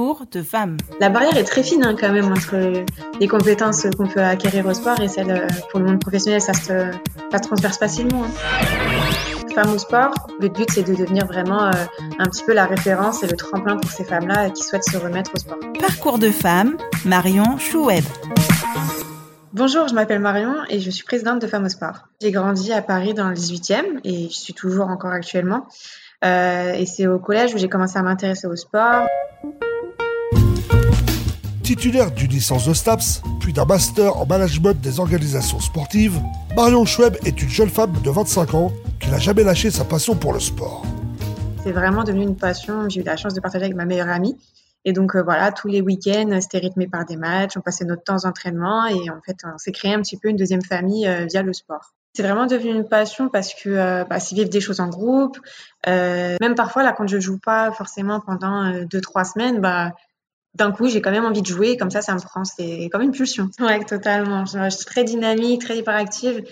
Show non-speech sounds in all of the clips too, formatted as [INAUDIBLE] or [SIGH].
Parcours de femme. La barrière est très fine hein, quand même entre les compétences qu'on peut acquérir au sport et celles euh, pour le monde professionnel, ça se, ça se transverse facilement. Hein. Femme au sport, le but c'est de devenir vraiment euh, un petit peu la référence et le tremplin pour ces femmes-là qui souhaitent se remettre au sport. Parcours de femme, Marion Choueb. Bonjour, je m'appelle Marion et je suis présidente de Femmes au Sport. J'ai grandi à Paris dans le 18e et je suis toujours encore actuellement. Euh, et c'est au collège où j'ai commencé à m'intéresser au sport. Titulaire d'une licence de STAPS, puis d'un master en management des organisations sportives, Marion Schweb est une jeune femme de 25 ans qui n'a jamais lâché sa passion pour le sport. C'est vraiment devenu une passion. J'ai eu la chance de partager avec ma meilleure amie. Et donc euh, voilà, tous les week-ends, c'était rythmé par des matchs, on passait notre temps d'entraînement et en fait, on s'est créé un petit peu une deuxième famille euh, via le sport. C'est vraiment devenu une passion parce que euh, bah, c'est vivre des choses en groupe. même parfois, là, quand je joue pas forcément pendant deux, trois semaines, bah, d'un coup, j'ai quand même envie de jouer. Comme ça, ça me prend. C'est comme une pulsion. Ouais, totalement. Je suis très dynamique, très hyperactive.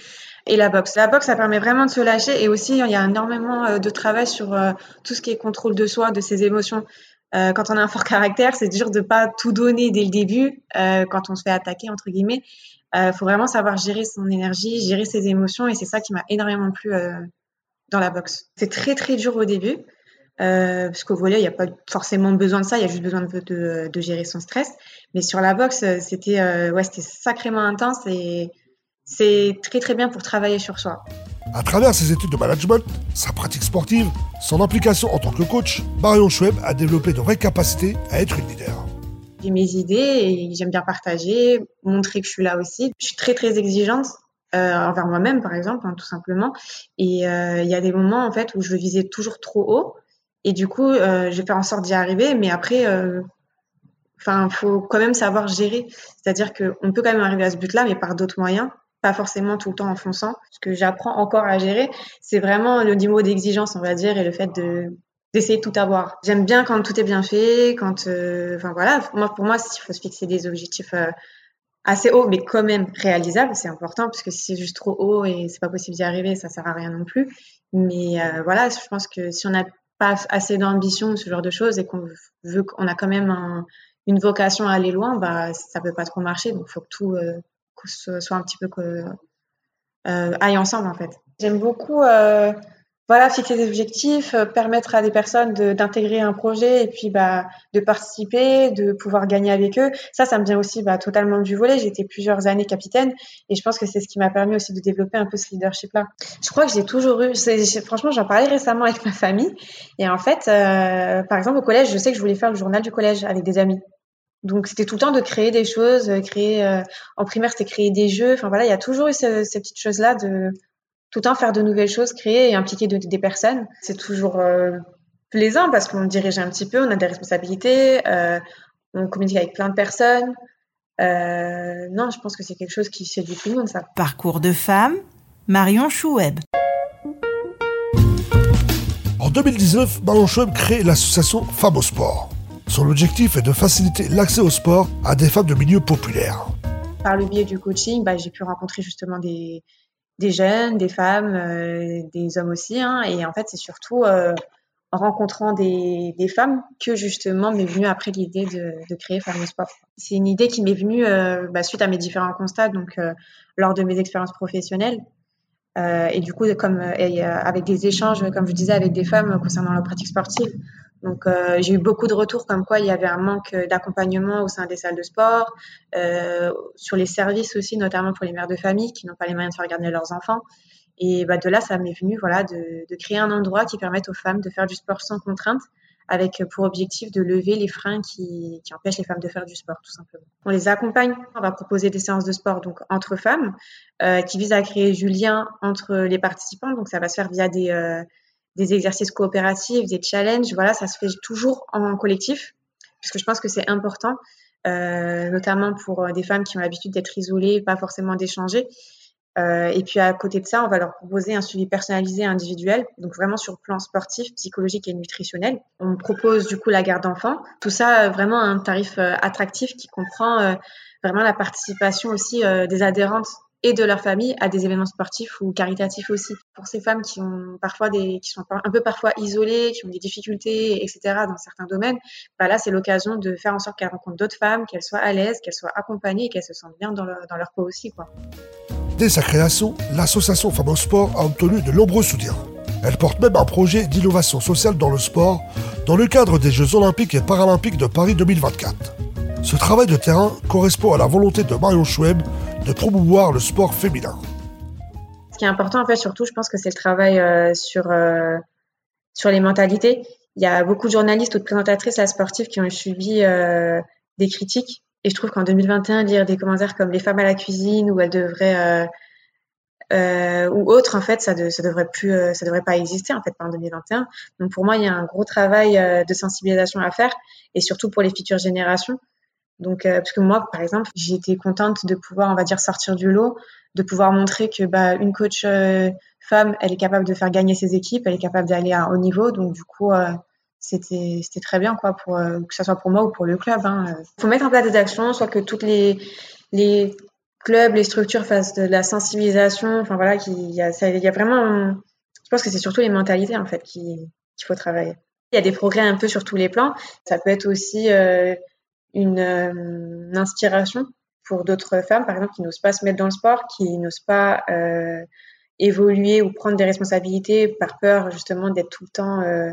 Et la boxe. La boxe, ça permet vraiment de se lâcher. Et aussi, il y a énormément de travail sur tout ce qui est contrôle de soi, de ses émotions. Euh, quand on a un fort [LAUGHS] caractère, c'est dur de pas tout donner dès le début euh, quand on se fait attaquer entre guillemets. Il euh, faut vraiment savoir gérer son énergie, gérer ses émotions et c'est ça qui m'a énormément plu euh, dans la boxe. C'est très très dur au début euh, parce qu'au volet il n'y a pas forcément besoin de ça, il y a juste besoin de, de, de, gérer son stress. Mais sur la boxe c'était ouais c'était sacrément intense et c'est très très bien pour travailler sur soi. À travers ses études de management, sa pratique sportive, son implication en tant que coach, Marion Schweb a développé de vraies capacités à être une leader. J'ai mes idées et j'aime bien partager, montrer que je suis là aussi. Je suis très très exigeante euh, envers moi-même par exemple, hein, tout simplement. Et euh, il y a des moments en fait où je visais toujours trop haut et du coup euh, je vais en sorte d'y arriver, mais après euh, enfin faut quand même savoir gérer c'est-à-dire qu'on peut quand même arriver à ce but là mais par d'autres moyens pas forcément tout le temps en fonçant. Ce que j'apprends encore à gérer, c'est vraiment le niveau d'exigence, on va dire, et le fait de d'essayer de tout avoir. J'aime bien quand tout est bien fait, quand, euh, enfin voilà, moi pour moi, il faut se fixer des objectifs euh, assez hauts, mais quand même réalisables, c'est important, parce que si c'est juste trop haut et c'est pas possible d'y arriver, ça sert à rien non plus. Mais euh, voilà, je pense que si on n'a pas assez d'ambition, ce genre de choses, et qu'on veut, qu'on a quand même une vocation à aller loin, bah ça peut pas trop marcher, donc faut que tout ce soit un petit peu euh, aille ensemble en fait. J'aime beaucoup euh, voilà fixer des objectifs, euh, permettre à des personnes d'intégrer un projet et puis bah de participer, de pouvoir gagner avec eux. Ça, ça me vient aussi bah, totalement du volet. Été plusieurs années capitaine et je pense que c'est ce qui m'a permis aussi de développer un peu ce leadership là. Je crois que j'ai toujours eu. Franchement, j'en parlais récemment avec ma famille et en fait, euh, par exemple au collège, je sais que je voulais faire le journal du collège avec des amis. Donc c'était tout le temps de créer des choses, euh, créer euh, en primaire c'était créer des jeux. Enfin voilà, il y a toujours eu ces petites choses là de tout le temps faire de nouvelles choses, créer et impliquer des personnes. C'est toujours euh, plaisant parce qu'on dirige un petit peu, on a des responsabilités, on communique avec plein de personnes. non, je pense que c'est quelque chose qui séduit tout le monde ça. Parcours de femme, Marion Choueb. En 2019, Marion Choueb crée l'association Femmes au sport. Son objectif est de faciliter l'accès au sport à des femmes de milieux populaires. Par le biais du coaching, bah, j'ai pu rencontrer justement des, des jeunes, des femmes, euh, des hommes aussi. Hein, et en fait, c'est surtout euh, en rencontrant des, des, femmes que justement m'est venue après l'idée de, de, créer Femmes Sport. C'est une idée qui m'est venue euh, bah, suite à mes différents constats, donc euh, lors de mes expériences professionnelles. Euh, et du coup, comme avec des échanges, comme je disais, avec des femmes concernant leur pratique sportive. Donc, euh, j'ai eu beaucoup de retours comme quoi il y avait un manque d'accompagnement au sein des salles de sport, euh, sur les services aussi, notamment pour les mères de famille qui n'ont pas les moyens de faire garder leurs enfants. Et bah, de là, ça m'est venu voilà, de, de, créer un endroit qui permette aux femmes de faire du sport sans contrainte, avec pour objectif de lever les freins qui, qui empêchent les femmes de faire du sport, tout simplement. On les accompagne, on va proposer des séances de sport donc entre femmes, euh, qui visent à créer du lien entre les participants. Donc, ça va se faire via des euh, des exercices coopératifs, des challenges. Voilà, ça se fait toujours en collectif, puisque je pense que c'est important, euh, notamment pour euh, des femmes qui ont l'habitude d'être isolées, pas forcément d'échanger. Euh, et puis à côté de ça, on va leur proposer un suivi personnalisé individuel, donc vraiment sur le plan sportif, psychologique et nutritionnel. On propose du coup la garde d'enfants. Tout ça vraiment à un tarif attractif qui comprend vraiment la participation aussi des adhérentes et de leur famille à des événements sportifs ou caritatifs aussi. Pour ces femmes qui ont parfois des, qui sont un peu parfois isolées, qui ont des difficultés, etc. dans certains domaines, bah là c'est l'occasion de faire en sorte qu'elles rencontrent d'autres femmes, qu'elles soient à l'aise, qu'elles soient accompagnées qu'elles se sentent bien dans leur, dans leur peau aussi, quoi. Dès sa création, l'association Femmes au Sport a obtenu de nombreux soutiens. Elle porte même un projet d'innovation sociale dans le sport dans le cadre des Jeux olympiques et paralympiques de Paris 2024. Ce travail de terrain correspond à la volonté de Marion Schweb de promouvoir le sport féminin. Ce qui est important, en fait, surtout, je pense que c'est le travail euh, sur, euh, sur les mentalités. Il y a beaucoup de journalistes ou de présentatrices à sportives qui ont subi euh, des critiques et je trouve qu'en 2021, lire des commentaires comme les femmes à la cuisine ou elles devraient ou autres, en fait, ça, de, ça devrait plus, euh, ça devrait pas exister en fait en 2021. Donc pour moi, il y a un gros travail de sensibilisation à faire et surtout pour les futures générations. Donc euh, parce que moi, par exemple, été contente de pouvoir, on va dire, sortir du lot, de pouvoir montrer que bah, une coach femme, elle est capable de faire gagner ses équipes, elle est capable d'aller à un haut niveau. Donc du coup, c'était c'était très bien quoi pour euh, que ce soit pour moi ou pour le club. Il hein. faut mettre en place des actions, soit que toutes les les clubs, les structures fassent de la sensibilisation. Enfin voilà, qu'il y a ça, il y a vraiment. Je pense que c'est surtout les mentalités en fait qu'il faut travailler. Il y a des progrès un peu sur tous les plans. Ça peut être aussi euh, une, inspiration pour d'autres femmes, par exemple, qui n'osent pas se mettre dans le sport, qui n'osent pas euh, évoluer ou prendre des responsabilités par peur justement d'être tout le temps euh,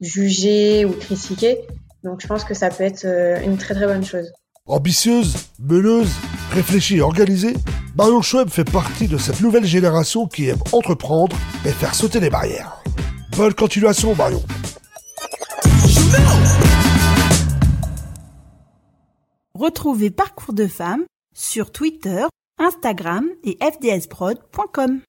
juger ou critiquer. Donc je pense que ça peut être euh, une très très bonne chose. Ambitieuse, meneuse, réfléchie organisée, Marion Schweb fait partie de cette nouvelle génération qui aime entreprendre et faire sauter les barrières. Bonne continuation Marion Retrouvez Parcours de femmes sur Twitter, Instagram et fdsprod.com.